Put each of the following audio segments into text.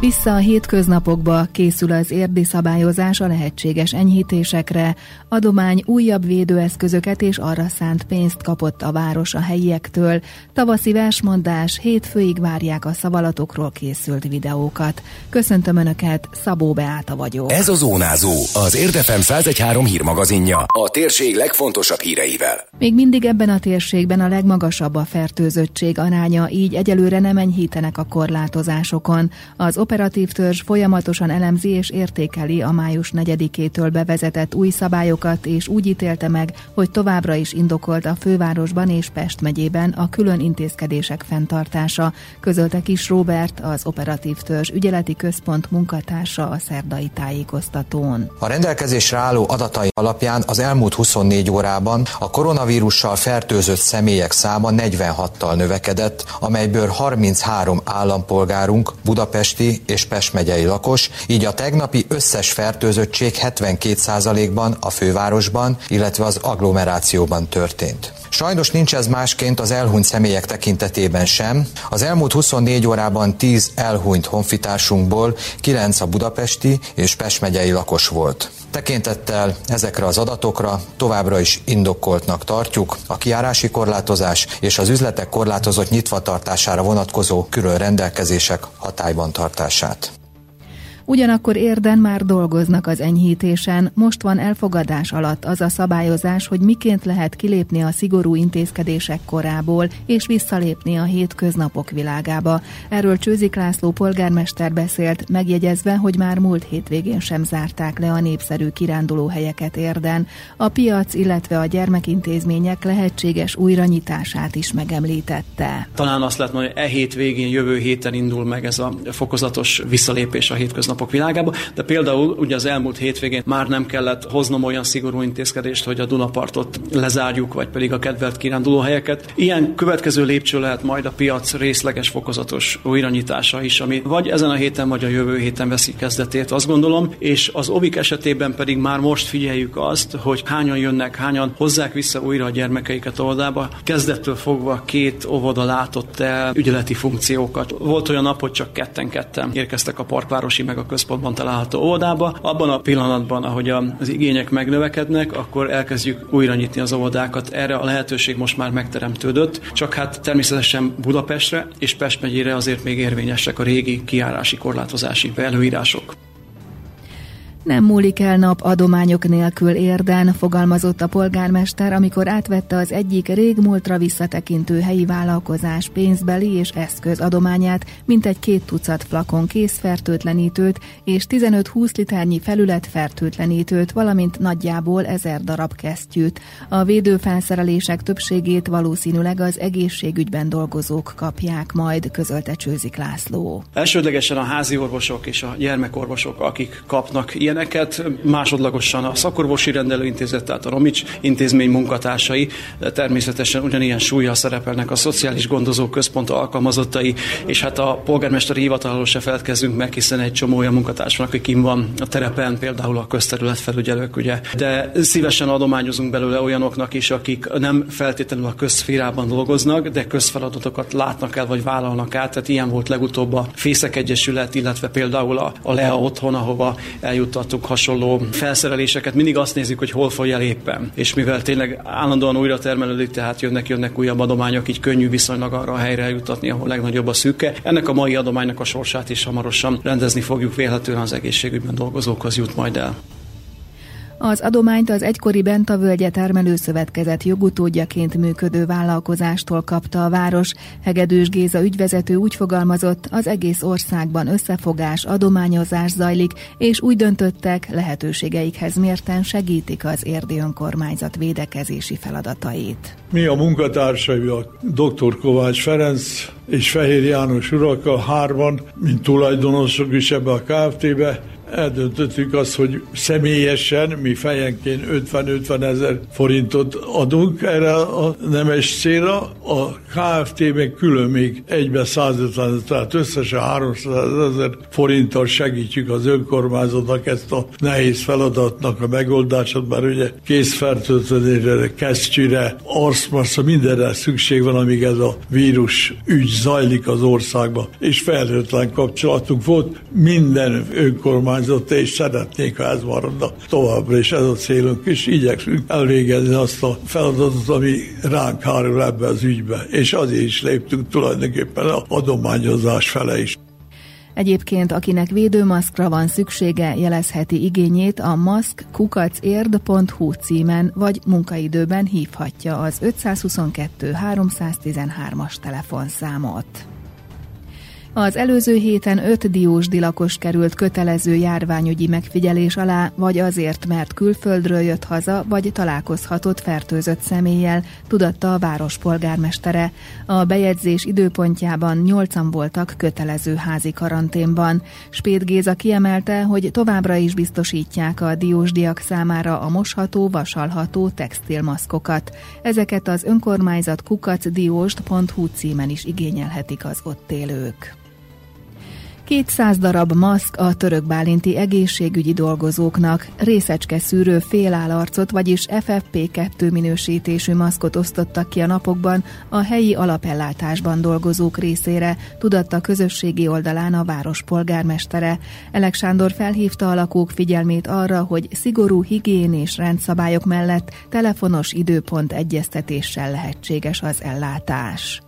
Vissza a hétköznapokba készül az érdi szabályozás a lehetséges enyhítésekre. Adomány újabb védőeszközöket és arra szánt pénzt kapott a város a helyiektől. Tavaszi versmondás, hétfőig várják a szavalatokról készült videókat. Köszöntöm Önöket, Szabó Beáta vagyok. Ez a Zónázó, az Érdefem 113 hírmagazinja. A térség legfontosabb híreivel. Még mindig ebben a térségben a legmagasabb a fertőzöttség aránya, így egyelőre nem enyhítenek a korlátozásokon. Az operatív törzs folyamatosan elemzi és értékeli a május 4-től bevezetett új szabályokat, és úgy ítélte meg, hogy továbbra is indokolt a fővárosban és Pest megyében a külön intézkedések fenntartása, közölte Kis Robert, az operatív törzs ügyeleti központ munkatársa a szerdai tájékoztatón. A rendelkezésre álló adatai alapján az elmúlt 24 órában a koronavírussal fertőzött személyek száma 46-tal növekedett, amelyből 33 állampolgárunk budapesti és Pest megyei lakos, így a tegnapi összes fertőzöttség 72%-ban a fővárosban, illetve az agglomerációban történt. Sajnos nincs ez másként az elhunyt személyek tekintetében sem. Az elmúlt 24 órában 10 elhunyt honfitársunkból 9 a budapesti és Pest megyei lakos volt. Tekintettel ezekre az adatokra továbbra is indokoltnak tartjuk a kiárási korlátozás és az üzletek korlátozott nyitvatartására vonatkozó külön rendelkezések hatályban tartását. Ugyanakkor érden már dolgoznak az enyhítésen, most van elfogadás alatt az a szabályozás, hogy miként lehet kilépni a szigorú intézkedések korából, és visszalépni a hétköznapok világába. Erről Csőzik László polgármester beszélt, megjegyezve, hogy már múlt hétvégén sem zárták le a népszerű kirándulóhelyeket érden. A piac, illetve a gyermekintézmények lehetséges újranyitását is megemlítette. Talán azt lehet mondani, hogy e hétvégén, jövő héten indul meg ez a fokozatos visszalépés a hétköznap napok világába, de például ugye az elmúlt hétvégén már nem kellett hoznom olyan szigorú intézkedést, hogy a Dunapartot lezárjuk, vagy pedig a kedvelt kirándulóhelyeket. Ilyen következő lépcső lehet majd a piac részleges fokozatos újranyitása is, ami vagy ezen a héten, vagy a jövő héten veszi kezdetét, azt gondolom, és az ovik esetében pedig már most figyeljük azt, hogy hányan jönnek, hányan hozzák vissza újra a gyermekeiket oldába. Kezdettől fogva két óvoda látott el ügyeleti funkciókat. Volt olyan nap, hogy csak ketten-ketten érkeztek a parkvárosi meg a központban található óvodába. Abban a pillanatban, ahogy az igények megnövekednek, akkor elkezdjük újra nyitni az óvodákat. Erre a lehetőség most már megteremtődött, csak hát természetesen Budapestre és Pest megyére azért még érvényesek a régi kiárási korlátozási előírások. Nem múlik el nap adományok nélkül érden, fogalmazott a polgármester, amikor átvette az egyik régmúltra visszatekintő helyi vállalkozás pénzbeli és eszköz adományát, mint egy két tucat flakon készfertőtlenítőt és 15-20 liternyi felület fertőtlenítőt, valamint nagyjából ezer darab kesztyűt. A védőfelszerelések többségét valószínűleg az egészségügyben dolgozók kapják majd, közölte Csőzik László. Elsődlegesen a házi orvosok és a gyermekorvosok, akik kapnak ilyen ilyeneket, másodlagosan a szakorvosi rendelőintézet, tehát a Romics intézmény munkatársai, természetesen ugyanilyen súlya szerepelnek a Szociális Gondozó Központ alkalmazottai, és hát a polgármesteri hivatalról se feledkezzünk meg, hiszen egy csomó olyan munkatársnak, aki kim van a terepen, például a közterület felügyelők, ugye. De szívesen adományozunk belőle olyanoknak is, akik nem feltétlenül a közszférában dolgoznak, de közfeladatokat látnak el, vagy vállalnak át. Tehát ilyen volt legutóbb a Fészek Egyesület, illetve például a, a Lea otthon, ahova eljuttat hallottuk hasonló felszereléseket, mindig azt nézzük, hogy hol fogy el éppen. És mivel tényleg állandóan újra termelődik, tehát jönnek, jönnek újabb adományok, így könnyű viszonylag arra a helyre jutatni, ahol legnagyobb a szűke. Ennek a mai adománynak a sorsát is hamarosan rendezni fogjuk, vélhetően az egészségügyben dolgozókhoz jut majd el. Az adományt az egykori Bentavölgye termelőszövetkezet jogutódjaként működő vállalkozástól kapta a város. Hegedűs Géza ügyvezető úgy fogalmazott, az egész országban összefogás, adományozás zajlik, és úgy döntöttek, lehetőségeikhez mérten segítik az érdi önkormányzat védekezési feladatait. Mi a munkatársai, a dr. Kovács Ferenc és Fehér János urak, a hárman, mint tulajdonosok is ebbe a KFT-be, eldöntöttük azt, hogy személyesen mi fejenként 50-50 ezer forintot adunk erre a nemes célra, a KFT meg külön még egybe 150, tehát összesen 300 ezer forinttal segítjük az önkormányzatnak ezt a nehéz feladatnak a megoldását, mert ugye készfertőtlenére, kesztyűre, arszmaszra, mindenre szükség van, amíg ez a vírus ügy zajlik az országban. És felhőtlen kapcsolatunk volt minden önkormányzat, és szeretnék, ha ez maradna továbbra, és ez a célunk, és igyekszünk elvégezni azt a feladatot, ami ránk hárul ebbe az ügybe. És azért is léptünk tulajdonképpen a adományozás fele is. Egyébként, akinek védőmaszkra van szüksége, jelezheti igényét a maszkkukacérd.hu címen, vagy munkaidőben hívhatja az 522 313-as telefonszámot. Az előző héten öt diósdi lakos került kötelező járványügyi megfigyelés alá, vagy azért, mert külföldről jött haza, vagy találkozhatott fertőzött személlyel, tudatta a város polgármestere. A bejegyzés időpontjában nyolcan voltak kötelező házi karanténban. Spét Géza kiemelte, hogy továbbra is biztosítják a diósdiak számára a mosható, vasalható textilmaszkokat. Ezeket az önkormányzat kukacdióst.hu címen is igényelhetik az ott élők. 200 darab maszk a török bálinti egészségügyi dolgozóknak, részecske szűrő félállarcot, vagyis FFP2 minősítésű maszkot osztottak ki a napokban a helyi alapellátásban dolgozók részére, tudatta közösségi oldalán a város polgármestere. Elek Sándor felhívta a lakók figyelmét arra, hogy szigorú higiénés rendszabályok mellett telefonos időpont egyeztetéssel lehetséges az ellátás.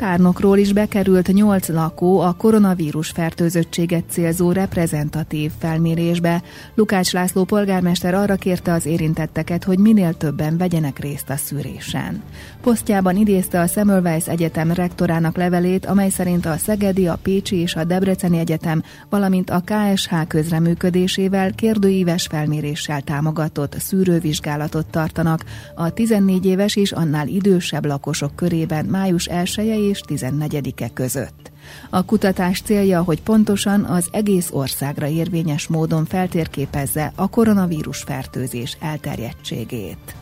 Tárnokról is bekerült nyolc lakó a koronavírus fertőzöttséget célzó reprezentatív felmérésbe. Lukács László polgármester arra kérte az érintetteket, hogy minél többen vegyenek részt a szűrésen. Posztjában idézte a Semmelweis Egyetem rektorának levelét, amely szerint a Szegedi, a Pécsi és a Debreceni Egyetem, valamint a KSH közreműködésével kérdőíves felméréssel támogatott szűrővizsgálatot tartanak a 14 éves és annál idősebb lakosok körében május 1 és 14-e között. A kutatás célja, hogy pontosan az egész országra érvényes módon feltérképezze a koronavírus fertőzés elterjedtségét.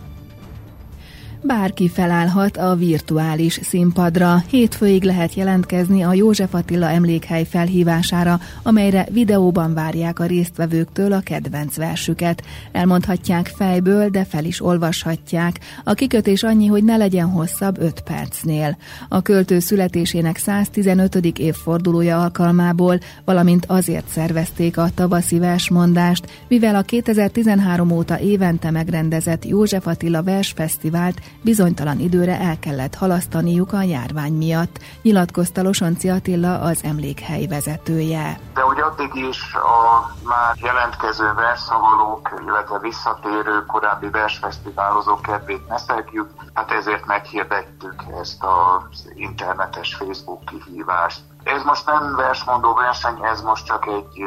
Bárki felállhat a virtuális színpadra. Hétfőig lehet jelentkezni a József Attila emlékhely felhívására, amelyre videóban várják a résztvevőktől a kedvenc versüket. Elmondhatják fejből, de fel is olvashatják. A kikötés annyi, hogy ne legyen hosszabb 5 percnél. A költő születésének 115. évfordulója alkalmából, valamint azért szervezték a tavaszi versmondást, mivel a 2013 óta évente megrendezett József Attila versfesztivált bizonytalan időre el kellett halasztaniuk a járvány miatt, nyilatkozta Losonci Attila az emlékhely vezetője. De hogy addig is a már jelentkező versszavalók, illetve visszatérő korábbi versfesztiválozók kedvét ne szegjük, hát ezért meghirdettük ezt az internetes Facebook kihívást. Ez most nem versmondó verseny, ez most csak egy,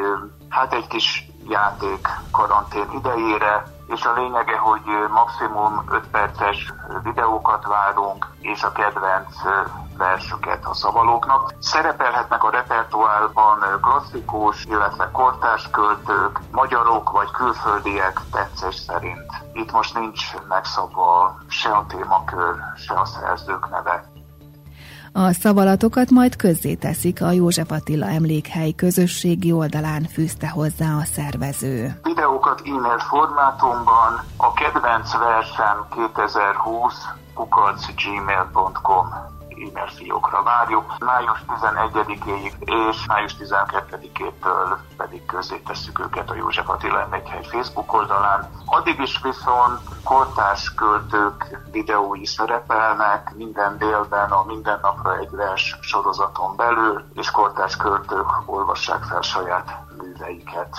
hát egy kis játék karantén idejére, és a lényege, hogy maximum 5 perces videókat várunk, és a kedvenc versüket a szavalóknak. Szerepelhetnek a repertoárban klasszikus, illetve kortárs költők, magyarok vagy külföldiek tetszés szerint. Itt most nincs megszabva se a témakör, se a szerzők neve. A szavalatokat majd közzéteszik a József Attila emlékhely közösségi oldalán fűzte hozzá a szervező. Videókat e-mail formátumban a kedvenc versem 2020 gmail.com e-mail várjuk. Május 11-ig és május 12-től pedig közé tesszük őket a József Attila Emlékhely Facebook oldalán. Addig is viszont kortárs költők videói szerepelnek minden délben a Minden napra egy vers sorozaton belül, és kortárs költők olvassák fel saját műveiket.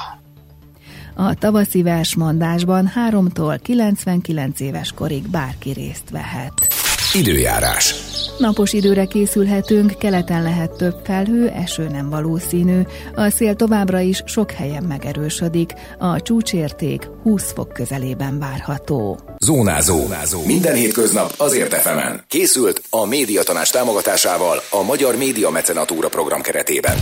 A tavaszi versmondásban 3-tól 99 éves korig bárki részt vehet. Időjárás. Napos időre készülhetünk, keleten lehet több felhő, eső nem valószínű. A szél továbbra is sok helyen megerősödik. A csúcsérték 20 fok közelében várható. Zónázó. Zónázó. Minden hétköznap azért efemen. Készült a médiatanás támogatásával a Magyar Média Mecenatúra program keretében.